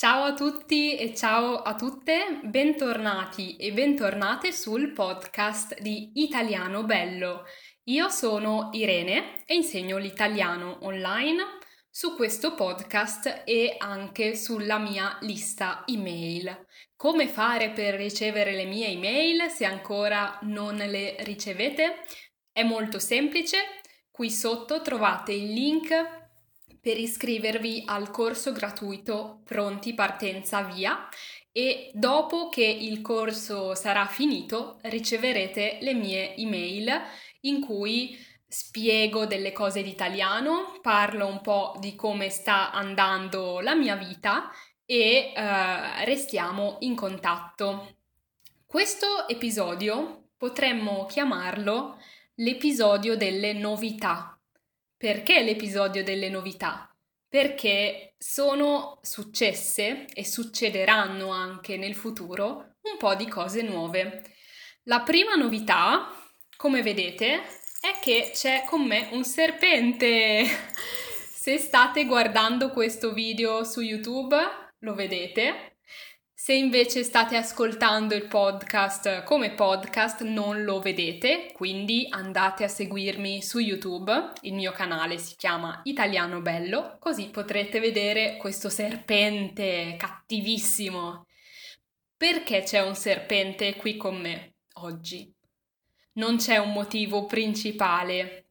Ciao a tutti e ciao a tutte, bentornati e bentornate sul podcast di Italiano Bello. Io sono Irene e insegno l'italiano online su questo podcast e anche sulla mia lista email. Come fare per ricevere le mie email se ancora non le ricevete? È molto semplice. Qui sotto trovate il link per iscrivervi al corso gratuito Pronti Partenza Via e dopo che il corso sarà finito riceverete le mie email in cui spiego delle cose di italiano, parlo un po' di come sta andando la mia vita e eh, restiamo in contatto. Questo episodio potremmo chiamarlo l'episodio delle novità perché l'episodio delle novità? Perché sono successe e succederanno anche nel futuro un po' di cose nuove. La prima novità, come vedete, è che c'è con me un serpente. Se state guardando questo video su YouTube, lo vedete. Se invece state ascoltando il podcast come podcast non lo vedete, quindi andate a seguirmi su YouTube, il mio canale si chiama Italiano Bello, così potrete vedere questo serpente cattivissimo. Perché c'è un serpente qui con me oggi? Non c'è un motivo principale.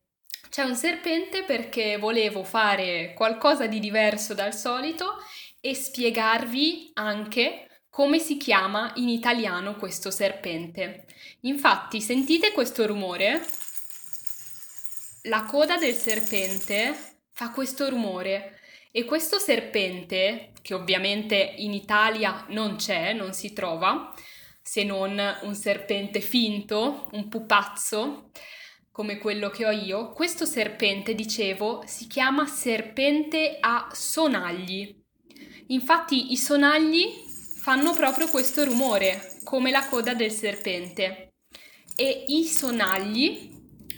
C'è un serpente perché volevo fare qualcosa di diverso dal solito e spiegarvi anche come si chiama in italiano questo serpente. Infatti, sentite questo rumore? La coda del serpente fa questo rumore e questo serpente, che ovviamente in Italia non c'è, non si trova, se non un serpente finto, un pupazzo, come quello che ho io, questo serpente, dicevo, si chiama serpente a sonagli. Infatti i sonagli fanno proprio questo rumore, come la coda del serpente. E i sonagli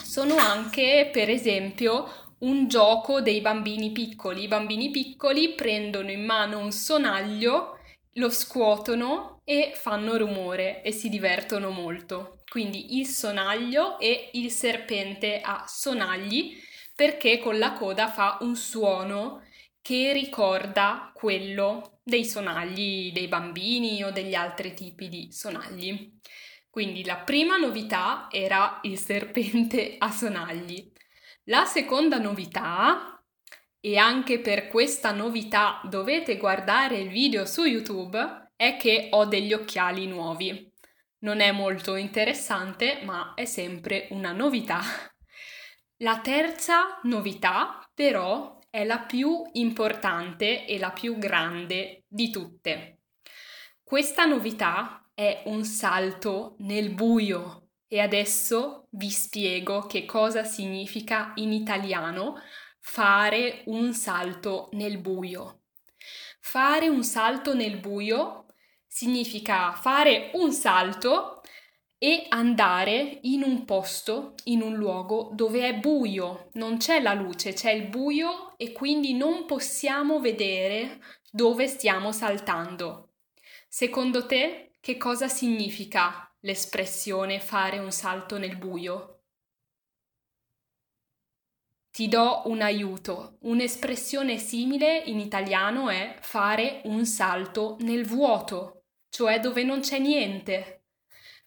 sono anche, per esempio, un gioco dei bambini piccoli. I bambini piccoli prendono in mano un sonaglio, lo scuotono e fanno rumore e si divertono molto. Quindi il sonaglio e il serpente a sonagli perché con la coda fa un suono che ricorda quello dei sonagli dei bambini o degli altri tipi di sonagli. Quindi la prima novità era il serpente a sonagli. La seconda novità, e anche per questa novità dovete guardare il video su YouTube, è che ho degli occhiali nuovi. Non è molto interessante, ma è sempre una novità. La terza novità, però, è la più importante e la più grande di tutte. Questa novità è un salto nel buio e adesso vi spiego che cosa significa in italiano fare un salto nel buio. Fare un salto nel buio significa fare un salto e andare in un posto, in un luogo dove è buio, non c'è la luce, c'è il buio e quindi non possiamo vedere dove stiamo saltando. Secondo te che cosa significa l'espressione fare un salto nel buio? Ti do un aiuto. Un'espressione simile in italiano è fare un salto nel vuoto, cioè dove non c'è niente,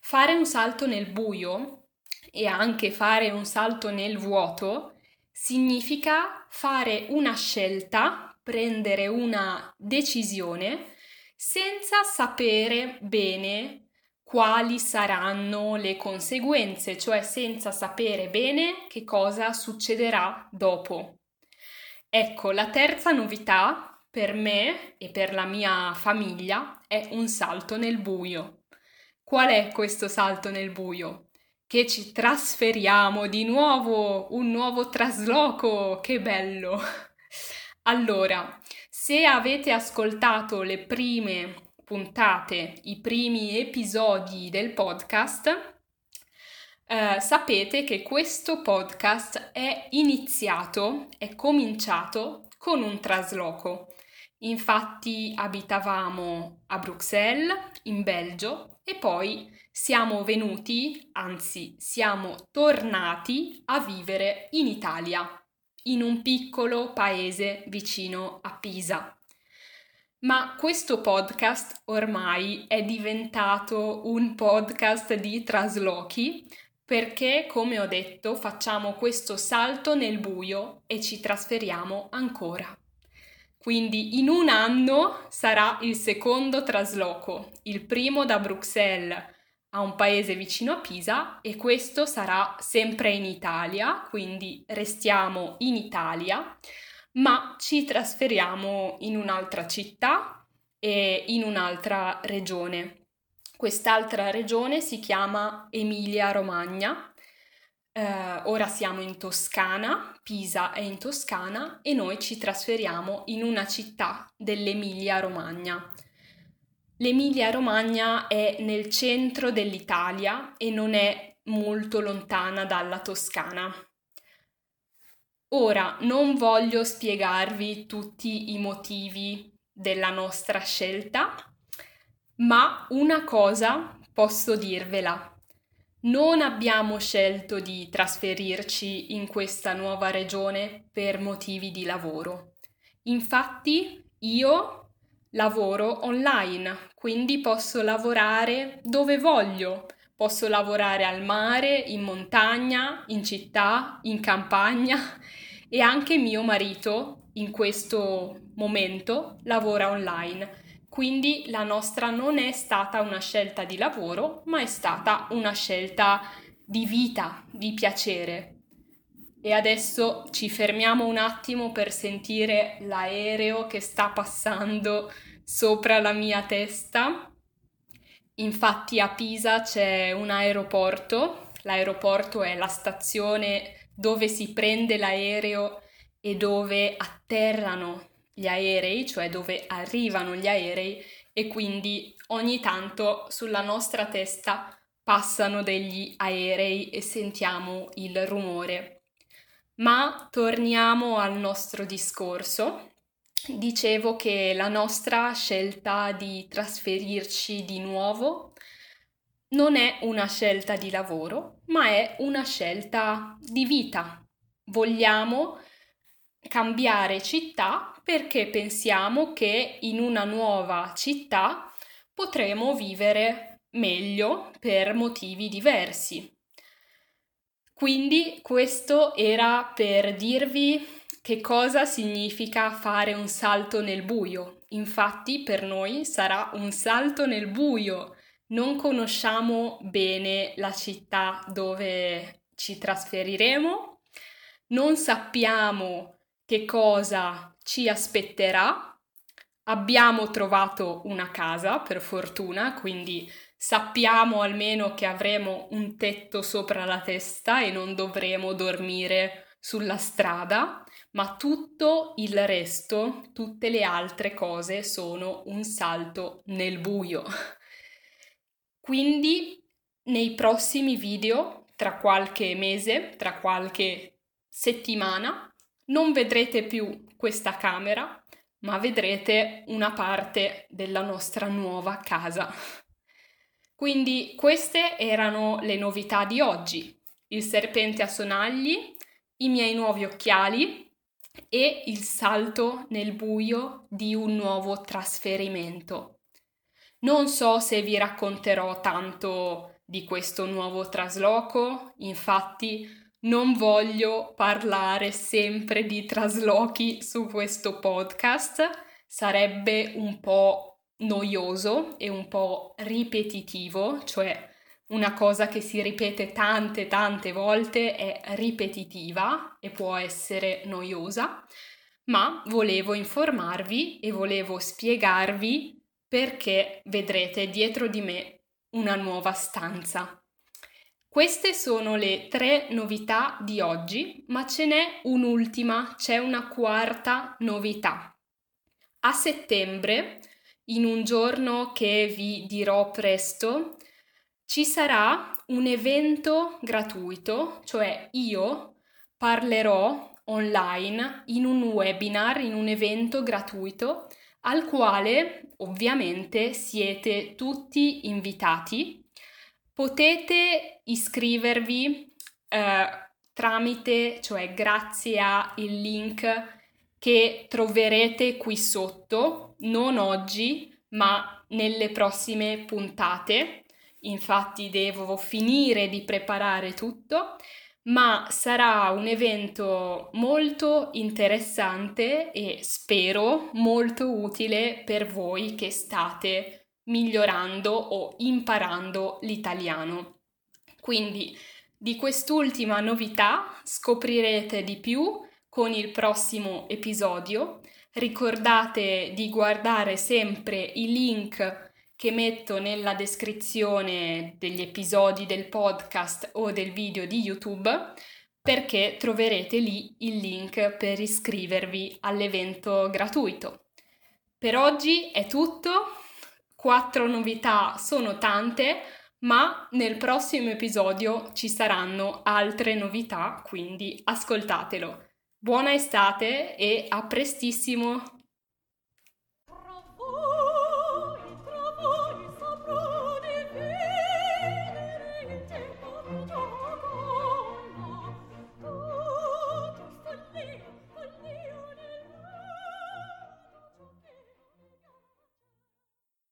Fare un salto nel buio e anche fare un salto nel vuoto significa fare una scelta, prendere una decisione senza sapere bene quali saranno le conseguenze, cioè senza sapere bene che cosa succederà dopo. Ecco, la terza novità per me e per la mia famiglia è un salto nel buio. Qual è questo salto nel buio? Che ci trasferiamo di nuovo, un nuovo trasloco, che bello! Allora, se avete ascoltato le prime puntate, i primi episodi del podcast, eh, sapete che questo podcast è iniziato, è cominciato con un trasloco. Infatti abitavamo a Bruxelles, in Belgio, e poi siamo venuti, anzi siamo tornati a vivere in Italia, in un piccolo paese vicino a Pisa. Ma questo podcast ormai è diventato un podcast di traslochi perché, come ho detto, facciamo questo salto nel buio e ci trasferiamo ancora. Quindi in un anno sarà il secondo trasloco, il primo da Bruxelles a un paese vicino a Pisa e questo sarà sempre in Italia, quindi restiamo in Italia, ma ci trasferiamo in un'altra città e in un'altra regione. Quest'altra regione si chiama Emilia-Romagna Uh, ora siamo in Toscana, Pisa è in Toscana e noi ci trasferiamo in una città dell'Emilia-Romagna. L'Emilia-Romagna è nel centro dell'Italia e non è molto lontana dalla Toscana. Ora non voglio spiegarvi tutti i motivi della nostra scelta, ma una cosa posso dirvela non abbiamo scelto di trasferirci in questa nuova regione per motivi di lavoro. Infatti io lavoro online, quindi posso lavorare dove voglio. Posso lavorare al mare, in montagna, in città, in campagna e anche mio marito in questo momento lavora online quindi la nostra non è stata una scelta di lavoro, ma è stata una scelta di vita, di piacere. E adesso ci fermiamo un attimo per sentire l'aereo che sta passando sopra la mia testa. Infatti a Pisa c'è un aeroporto, l'aeroporto è la stazione dove si prende l'aereo e dove atterrano gli aerei, cioè dove arrivano gli aerei e quindi ogni tanto sulla nostra testa passano degli aerei e sentiamo il rumore. Ma torniamo al nostro discorso. Dicevo che la nostra scelta di trasferirci di nuovo non è una scelta di lavoro, ma è una scelta di vita. Vogliamo cambiare città perché pensiamo che in una nuova città potremo vivere meglio per motivi diversi. Quindi questo era per dirvi che cosa significa fare un salto nel buio. Infatti per noi sarà un salto nel buio. Non conosciamo bene la città dove ci trasferiremo, non sappiamo che cosa ci aspetterà. Abbiamo trovato una casa, per fortuna, quindi sappiamo almeno che avremo un tetto sopra la testa e non dovremo dormire sulla strada, ma tutto il resto, tutte le altre cose sono un salto nel buio. Quindi nei prossimi video, tra qualche mese, tra qualche settimana, non vedrete più questa camera, ma vedrete una parte della nostra nuova casa. Quindi queste erano le novità di oggi. Il serpente a sonagli, i miei nuovi occhiali e il salto nel buio di un nuovo trasferimento. Non so se vi racconterò tanto di questo nuovo trasloco, infatti non voglio parlare sempre di traslochi su questo podcast, sarebbe un po' noioso e un po' ripetitivo, cioè una cosa che si ripete tante tante volte è ripetitiva e può essere noiosa, ma volevo informarvi e volevo spiegarvi perché vedrete dietro di me una nuova stanza. Queste sono le tre novità di oggi, ma ce n'è un'ultima, c'è una quarta novità. A settembre, in un giorno che vi dirò presto, ci sarà un evento gratuito, cioè io parlerò online in un webinar, in un evento gratuito al quale ovviamente siete tutti invitati. Potete iscrivervi eh, tramite, cioè grazie al link che troverete qui sotto, non oggi, ma nelle prossime puntate. Infatti devo finire di preparare tutto ma sarà un evento molto interessante e spero molto utile per voi che state migliorando o imparando l'italiano. Quindi di quest'ultima novità scoprirete di più con il prossimo episodio. Ricordate di guardare sempre i link che metto nella descrizione degli episodi del podcast o del video di YouTube perché troverete lì il link per iscrivervi all'evento gratuito. Per oggi è tutto, quattro novità sono tante, ma nel prossimo episodio ci saranno altre novità, quindi ascoltatelo. Buona estate e a prestissimo!